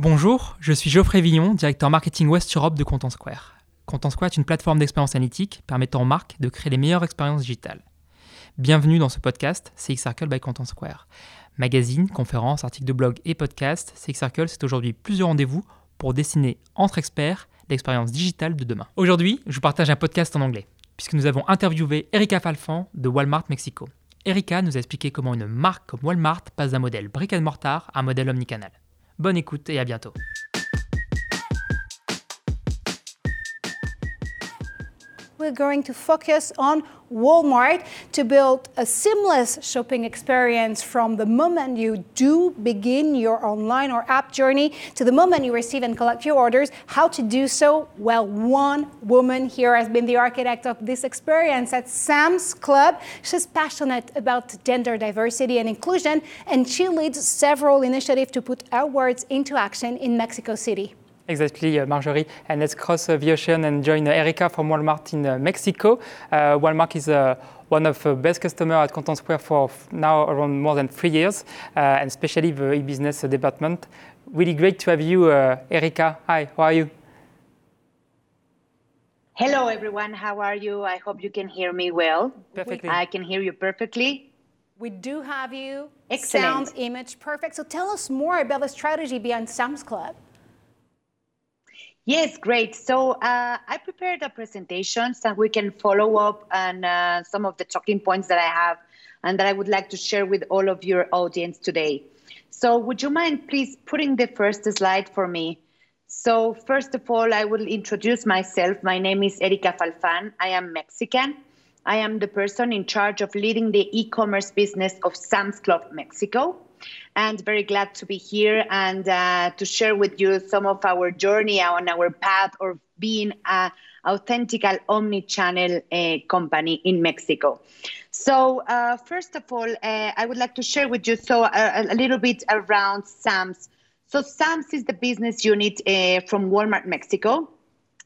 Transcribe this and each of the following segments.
Bonjour, je suis Geoffrey Villon, directeur marketing West Europe de Content Square. Content Square est une plateforme d'expérience analytique permettant aux marques de créer les meilleures expériences digitales. Bienvenue dans ce podcast CX Circle by Content Square. Magazine, conférences, articles de blog et podcast, CX Circle, c'est aujourd'hui plusieurs rendez-vous pour dessiner entre experts l'expérience digitale de demain. Aujourd'hui, je vous partage un podcast en anglais, puisque nous avons interviewé Erika Falfan de Walmart Mexico. Erika nous a expliqué comment une marque comme Walmart passe d'un modèle brick and mortar à un modèle omnicanal. Bonne écoute et à bientôt. We're going to focus on Walmart to build a seamless shopping experience from the moment you do begin your online or app journey to the moment you receive and collect your orders. How to do so? Well, one woman here has been the architect of this experience at Sam's Club. She's passionate about gender diversity and inclusion, and she leads several initiatives to put our words into action in Mexico City. Exactly, uh, Marjorie. And let's cross uh, the ocean and join uh, Erika from Walmart in uh, Mexico. Uh, Walmart is uh, one of the best customers at Contentsquare for now around more than three years, and especially the e-business department. Really great to have you, Erika. Hi, how are you? Hello, everyone. How are you? I hope you can hear me well. Perfectly. I can hear you perfectly. We do have you. Excellent. Sound, image, perfect. So tell us more about the strategy behind Sam's Club. Yes, great. So uh, I prepared a presentation so we can follow up on uh, some of the talking points that I have and that I would like to share with all of your audience today. So would you mind please putting the first slide for me? So first of all, I will introduce myself. My name is Erika Falfan. I am Mexican. I am the person in charge of leading the e-commerce business of Sam's Club Mexico and very glad to be here and uh, to share with you some of our journey on our path of being an authentic omni-channel uh, company in Mexico. So uh, first of all, uh, I would like to share with you so uh, a, a, little bit around SAMS. So SAMS is the business unit uh, from Walmart Mexico.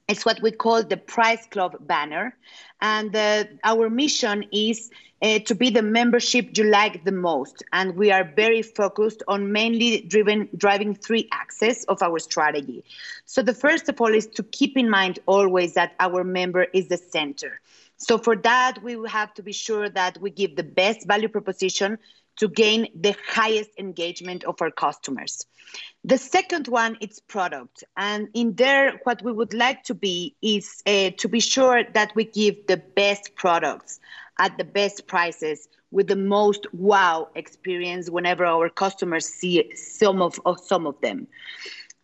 It's what we call the Price Club banner. And our mission is uh, to be the membership you like the most. And we are very focused on mainly driven driving three axes of our strategy. So the first of all is to keep in mind always that our member is the center. So for that, we will have to be sure that we give the best value proposition to gain the highest engagement of our customers. The second one is product. And in there, what we would like to be is uh, to be sure that we give the best products at the best prices with the most wow experience whenever our customers see some of, of some of them.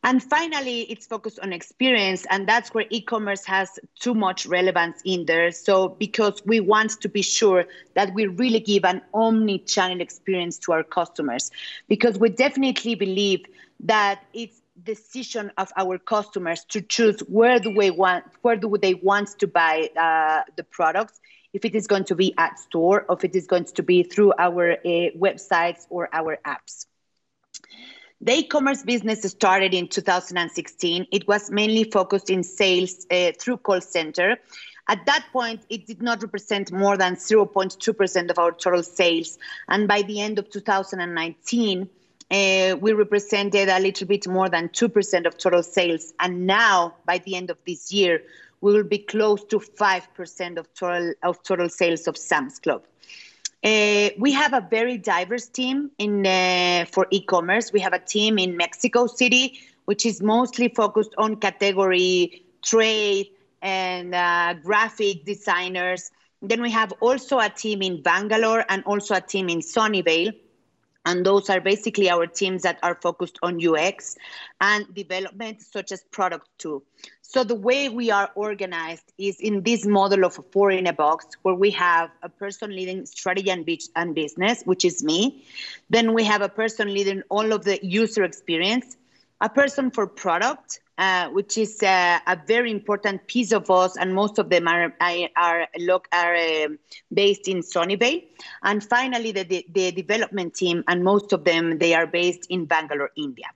And finally, it's focused on experience, and that's where e-commerce has too much relevance in there. So because we want to be sure that we really give an omni-channel experience to our customers, because we definitely believe that it's decision of our customers to choose where do we want where do they want to buy uh, the products if it is going to be at store or if it is going to be through our uh, websites or our apps. The e-commerce business started in 2016. It was mainly focused in sales uh, through call center. At that point, it did not represent more than 0.2% of our total sales. And by the end of 2019, uh, we represented a little bit more than 2% of total sales. And now, by the end of this year, we will be close to 5% of total, of total sales of Sam's Club. Uh, we have a very diverse team in uh, for e-commerce. We have a team in Mexico City, which is mostly focused on category trade and uh, graphic designers. Then we have also a team in Bangalore and also a team in Sunnyvale. And those are basically our teams that are focused on UX and development, such as product too. So the way we are organized is in this model of a four in a box, where we have a person leading strategy and business, which is me. Then we have a person leading all of the user experience, a person for product, uh, which is uh, a very important piece of us, and most of them are are are uh, based in Sunnyvale. And finally, the, the, the development team, and most of them they are based in Bangalore, India.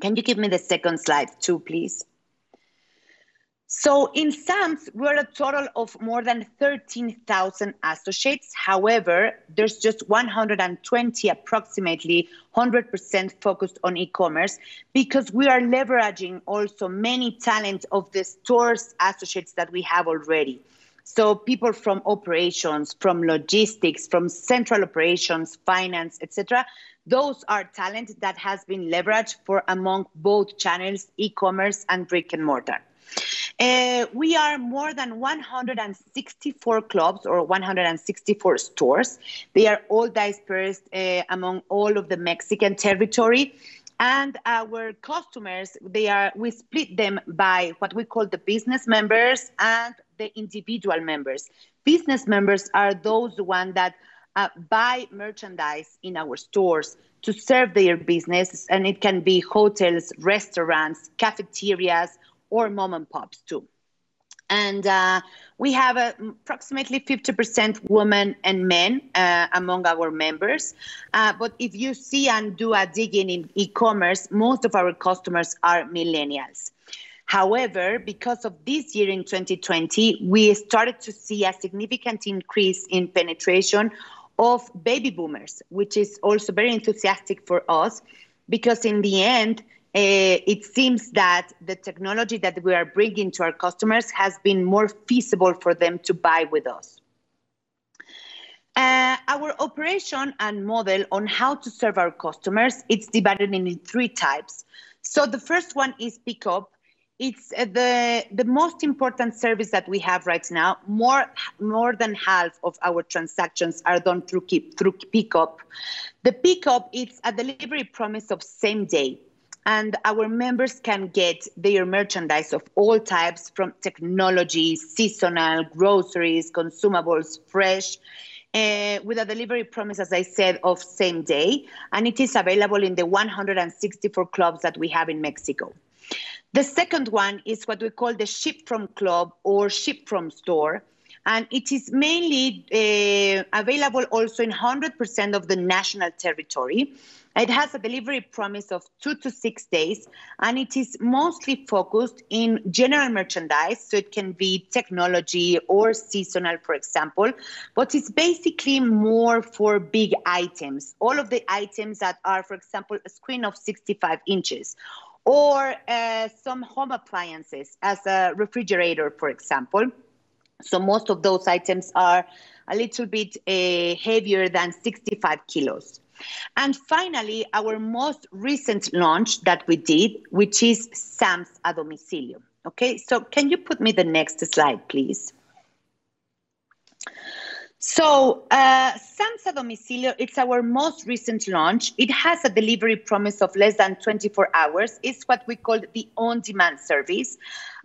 Can you give me the second slide too, please? So in Sam's, we're a total of more than 13,000 associates. However, there's just 120 approximately 100% focused on e-commerce because we are leveraging also many talent of the stores associates that we have already. So people from operations, from logistics, from central operations, finance, etc. Those are talent that has been leveraged for among both channels, e-commerce and brick and mortar. Uh, we are more than 164 clubs or 164 stores. They are all dispersed uh, among all of the Mexican territory. And our customers, they are we split them by what we call the business members and the individual members. Business members are those one that uh, buy merchandise in our stores to serve their business, and it can be hotels, restaurants, cafeterias, or mom and pops too. And uh, we have uh, approximately 50% women and men uh, among our members. Uh, but if you see and do a digging in e commerce, most of our customers are millennials. However, because of this year in 2020, we started to see a significant increase in penetration of baby boomers, which is also very enthusiastic for us because in the end, uh, it seems that the technology that we are bringing to our customers has been more feasible for them to buy with us. Uh, our operation and model on how to serve our customers it's divided in three types. So the first one is pickup. It's uh, the the most important service that we have right now. More more than half of our transactions are done through keep, through pickup. The pickup it's a delivery promise of same day and our members can get their merchandise of all types from technology, seasonal, groceries, consumables, fresh, uh, with a delivery promise, as I said, of same day. And it is available in the 164 clubs that we have in Mexico. The second one is what we call the ship from club or ship from store. And it is mainly uh, available also in 100% of the national territory. It has a delivery promise of two to six days, and it is mostly focused in general merchandise. So it can be technology or seasonal, for example, but it's basically more for big items. All of the items that are, for example, a screen of 65 inches or uh, some home appliances as a refrigerator, for example. So most of those items are a little bit uh, heavier than 65 kilos. And finally, our most recent launch that we did, which is Sam's a domicilio. Okay, so can you put me the next slide, please? So, uh, Sam's a domicilio, it's our most recent launch. It has a delivery promise of less than 24 hours. It's what we call the on-demand service.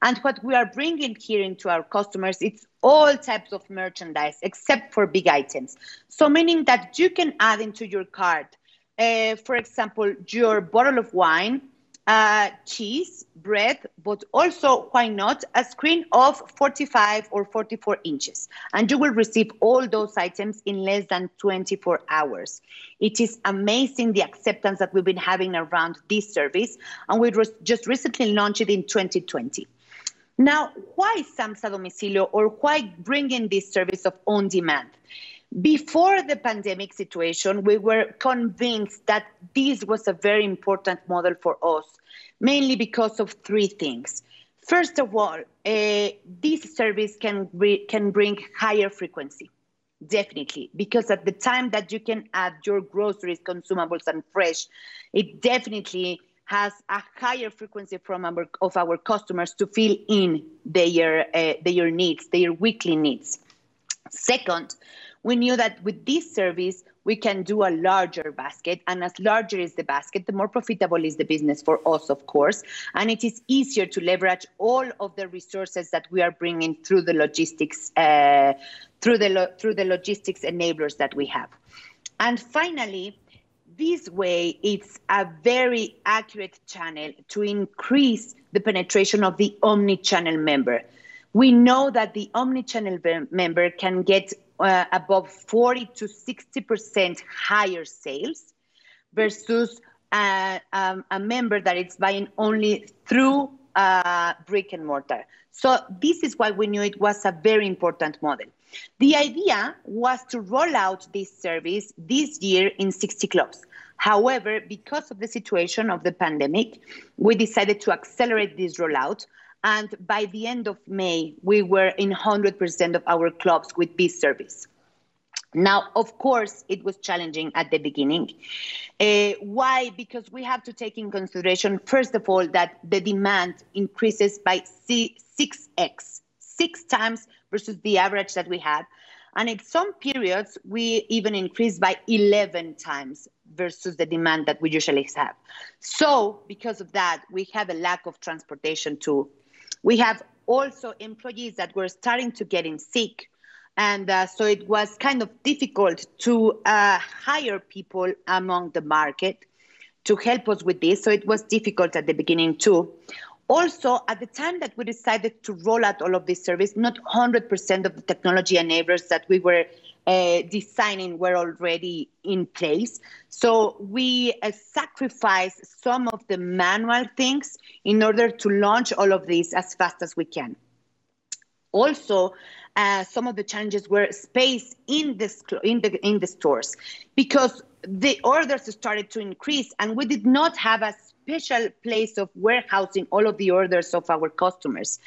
And what we are bringing here into our customers, it's all types of merchandise except for big items. So, meaning that you can add into your cart, uh, for example, your bottle of wine, uh, cheese, bread, but also, why not, a screen of 45 or 44 inches. And you will receive all those items in less than 24 hours. It is amazing the acceptance that we've been having around this service. And we just recently launched it in 2020. Now, why Sam's a Domicilio or why bringing this service of on demand? Before the pandemic situation, we were convinced that this was a very important model for us, mainly because of three things. First of all, uh, this service can, can bring higher frequency, definitely, because at the time that you can add your groceries, consumables, and fresh, it definitely has a higher frequency from our, of our customers to fill in their, uh, their needs, their weekly needs. Second, we knew that with this service, we can do a larger basket. And as larger is the basket, the more profitable is the business for us, of course. And it is easier to leverage all of the resources that we are bringing through the logistics, uh, through the lo- through the logistics enablers that we have. And finally, this way, it's a very accurate channel to increase the penetration of the omni-channel member. We know that the omni-channel member can get uh, above 40 to 60% higher sales versus uh, um, a member that is buying only through uh, brick and mortar. So this is why we knew it was a very important model. The idea was to roll out this service this year in 60 clubs. However, because of the situation of the pandemic, we decided to accelerate this rollout. And by the end of May, we were in 100% of our clubs with this service. Now, of course, it was challenging at the beginning. Uh, why? Because we have to take in consideration, first of all, that the demand increases by 6x, six times versus the average that we had. And in some periods, we even increased by 11 times versus the demand that we usually have. So, because of that, we have a lack of transportation too. We have also employees that were starting to get in sick and uh, so it was kind of difficult to uh, hire people among the market to help us with this. So it was difficult at the beginning too. Also, at the time that we decided to roll out all of this service, not 100% of the technology enablers that we were uh, designing were already in place. So we uh, sacrificed some of the manual things in order to launch all of this as fast as we can. Also, uh, some of the challenges were space in in the in the stores because the orders started to increase and we did not have a special place of warehousing all of the orders of our customers.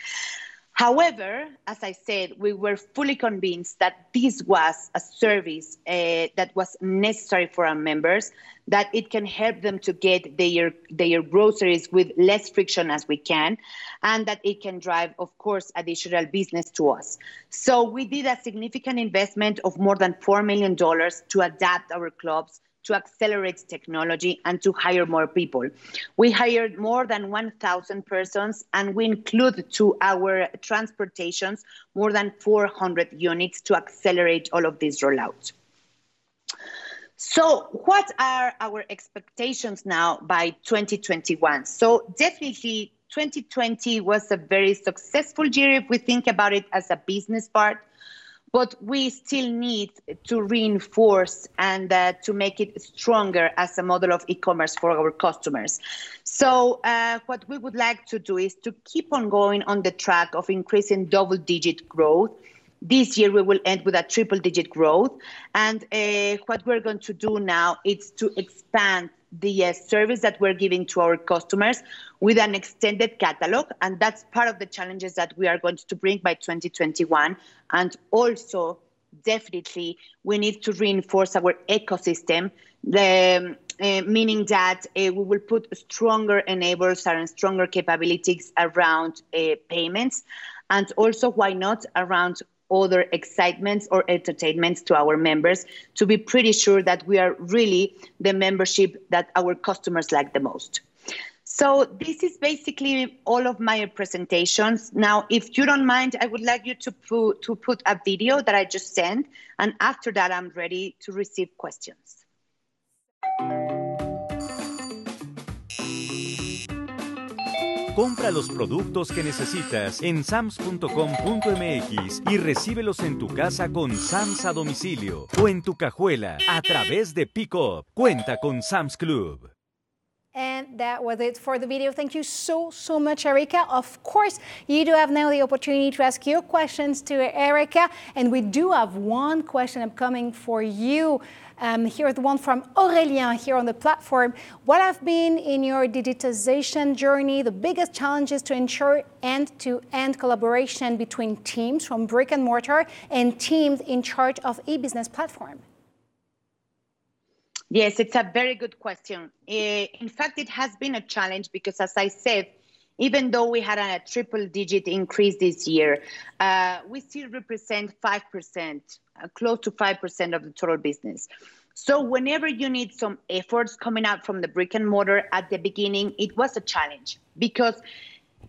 However, as I said, we were fully convinced that this was a service uh, that was necessary for our members, that it can help them to get their, their groceries with less friction as we can, and that it can drive, of course, additional business to us. So we did a significant investment of more than $4 million to adapt our clubs to accelerate technology and to hire more people. We hired more than 1,000 persons, and we include to our transportations more than 400 units to accelerate all of these rollouts. So, what are our expectations now by 2021? So, definitely 2020 was a very successful year if we think about it as a business part but we still need to reinforce and uh, to make it stronger as a model of e-commerce for our customers. So uh, what we would like to do is to keep on going on the track of increasing double-digit growth. This year we will end with a triple-digit growth, and uh, what we're going to do now is to expand the uh, service that we're giving to our customers with an extended catalog. And that's part of the challenges that we are going to bring by 2021. And also, definitely, we need to reinforce our ecosystem, the, uh, meaning that uh, we will put stronger enablers and stronger capabilities around uh, payments. And also, why not, around other excitements or entertainments to our members to be pretty sure that we are really the membership that our customers like the most. So this is basically all of my presentations. Now, if you don't mind, I would like you to put, to put a video that I just sent, and after that, I'm ready to receive questions. Compra los productos que necesitas en sams.com.mx y recíbelos en tu casa con Sams a domicilio o en tu cajuela a través de Pickup. Cuenta con Sams Club. And that was it for the video. Thank you so, so much, Erika. Of course, you do have now the opportunity to ask your questions to Erika. And we do have one question upcoming for you. Um, here's the one from Aurélien here on the platform. What have been in your digitization journey the biggest challenges to ensure end-to-end collaboration between teams from brick and mortar and teams in charge of e-business platform? Yes, it's a very good question. Eh, in fact, it has been a challenge because, as I said, even though we had a triple digit increase this year, uh, we still represent 5%, uh, close to 5% of the total business. So, whenever you need some efforts coming out from the brick and mortar at the beginning, it was a challenge because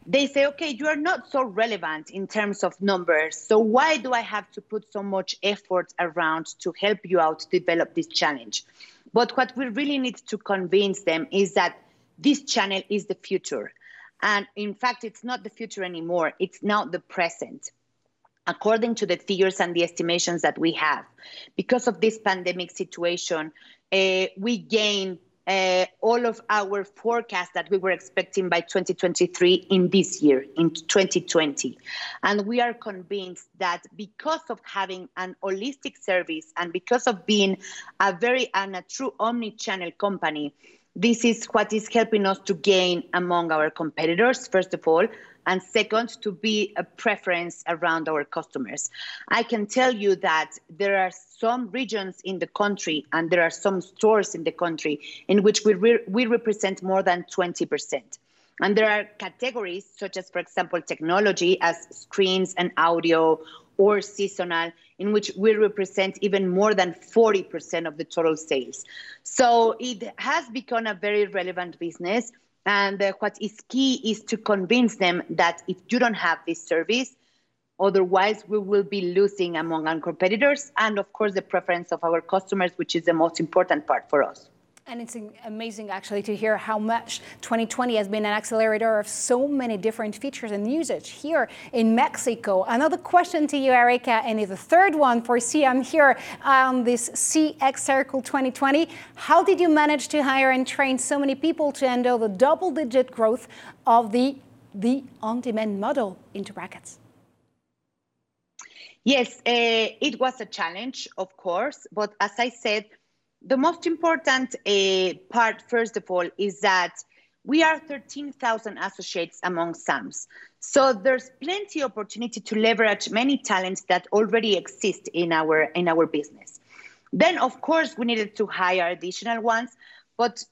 they say, okay, you are not so relevant in terms of numbers. So, why do I have to put so much effort around to help you out develop this challenge? But what we really need to convince them is that this channel is the future. And in fact, it's not the future anymore, it's now the present. According to the figures and the estimations that we have, because of this pandemic situation, uh, we gain uh, all of our forecast that we were expecting by 2023 in this year, in 2020. And we are convinced that because of having an holistic service and because of being a very and a true omni-channel company, this is what is helping us to gain among our competitors, first of all, and second, to be a preference around our customers. I can tell you that there are some regions in the country and there are some stores in the country in which we, re- we represent more than 20%. And there are categories such as, for example, technology as screens and audio or seasonal, in which we represent even more than 40% of the total sales. So it has become a very relevant business. And uh, what is key is to convince them that if you don't have this service, Otherwise, we will be losing among our competitors and, of course, the preference of our customers, which is the most important part for us. And it's amazing actually to hear how much 2020 has been an accelerator of so many different features and usage here in Mexico. Another question to you, Erika, and the third one for CM here on this CX Circle 2020. How did you manage to hire and train so many people to handle the double digit growth of the, the on demand model into brackets? Yes, uh, it was a challenge, of course, but as I said, the most important uh, part, first of all, is that we are 13,000 associates among SAMs. So there's plenty of opportunity to leverage many talents that already exist in our in our business. Then, of course, we needed to hire additional ones, but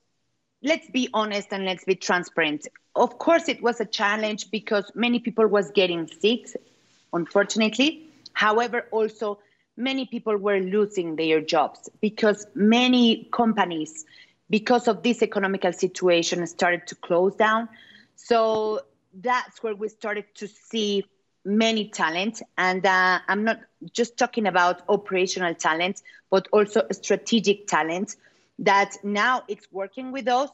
let's be honest and let's be transparent. Of course, it was a challenge because many people was getting sick, unfortunately However, also many people were losing their jobs because many companies, because of this economical situation, started to close down. So that's where we started to see many talent. And uh, I'm not just talking about operational talent, but also strategic talent that now it's working with us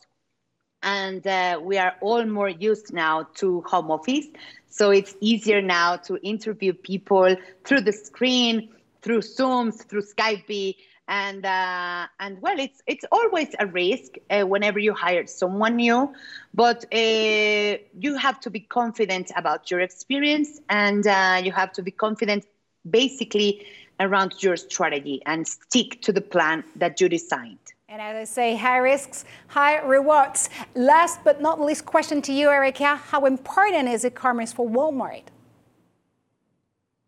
and uh, we are all more used now to home office so it's easier now to interview people through the screen through zooms through skype and uh, and well it's it's always a risk uh, whenever you hire someone new but uh, you have to be confident about your experience and uh, you have to be confident basically around your strategy and stick to the plan that you designed and as I say, high risks, high rewards. Last but not least, question to you, Erika. How important is e-commerce for Walmart?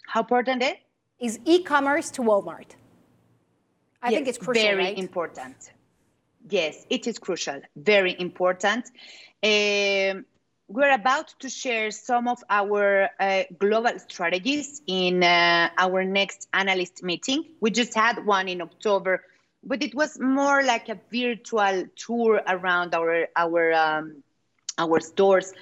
How important it? Is e-commerce to Walmart? I yes, think it's crucial, Very right? important. Yes, it is crucial. Very important. Um, we're about to share some of our uh, global strategies in uh, our next analyst meeting. We just had one in October but it was more like a virtual tour around our our um, our stores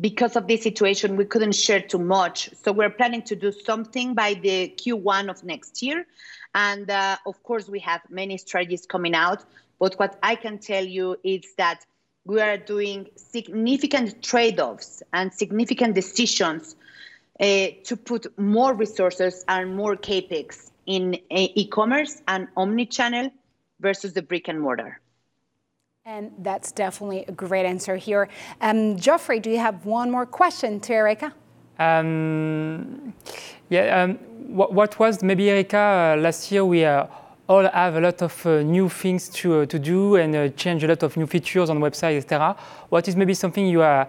because of this situation we couldn't share too much. So we're planning to do something by the q1 of next year. And uh, of course we have many strategies coming out. But what i can tell you is that we are doing significant trade-offs and significant decisions uh, to put more resources and more capex in e-commerce and omni-channel versus the brick and mortar. And that's definitely a great answer here. Um, Geoffrey, do you have one more question to Erika? Um, yeah, um, what, what, was maybe Erika uh, last year? We uh, all have a lot of uh, new things to, uh, to do and uh, change a lot of new features on website, etc. What is maybe something you are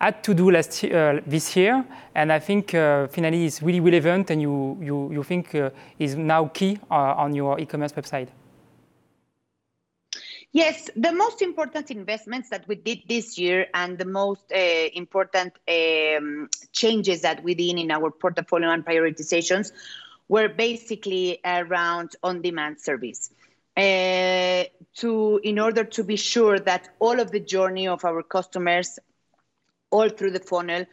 had to do last uh, this year, and I think uh, finally it's really relevant, and you you you think uh, is now key uh, on your e-commerce website. Yes, the most important investments that we did this year, and the most uh, important um, changes that we did in our portfolio and prioritizations, were basically around on-demand service. Uh, to in order to be sure that all of the journey of our customers all through the funnel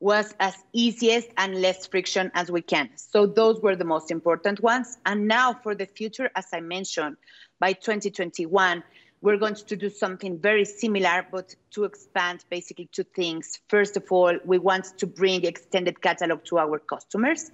was as easiest and less friction as we can. So those were the most important ones. And now for the future, as I mentioned, by 2021, we're going to do something very similar, but to expand basically two things. First of all, we want to bring extended catalog to our customers.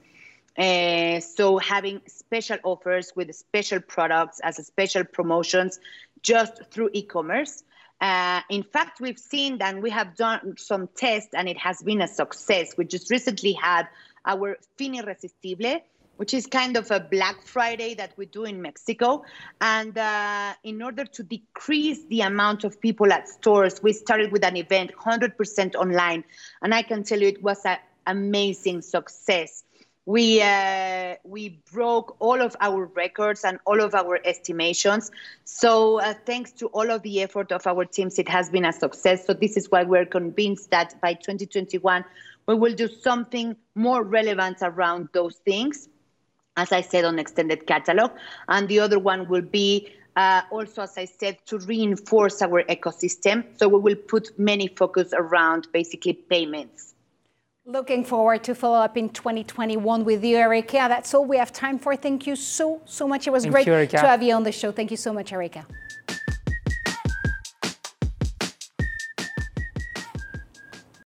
Uh, so having special offers with special products as special promotions just through e-commerce. Uh, in fact, we've seen that we have done some tests and it has been a success. We just recently had our Fin Irresistible, which is kind of a Black Friday that we do in Mexico. And uh, in order to decrease the amount of people at stores, we started with an event 100% online. And I can tell you it was an amazing success. We, uh, we broke all of our records and all of our estimations. So, uh, thanks to all of the effort of our teams, it has been a success. So, this is why we're convinced that by 2021, we will do something more relevant around those things as I said, on extended catalog. And the other one will be uh, also, as I said, to reinforce our ecosystem. So we will put many focus around basically payments. Looking forward to follow up in 2021 with you, Erika. That's all we have time for. Thank you so, so much. It was Thank great you, to have you on the show. Thank you so much, Erika.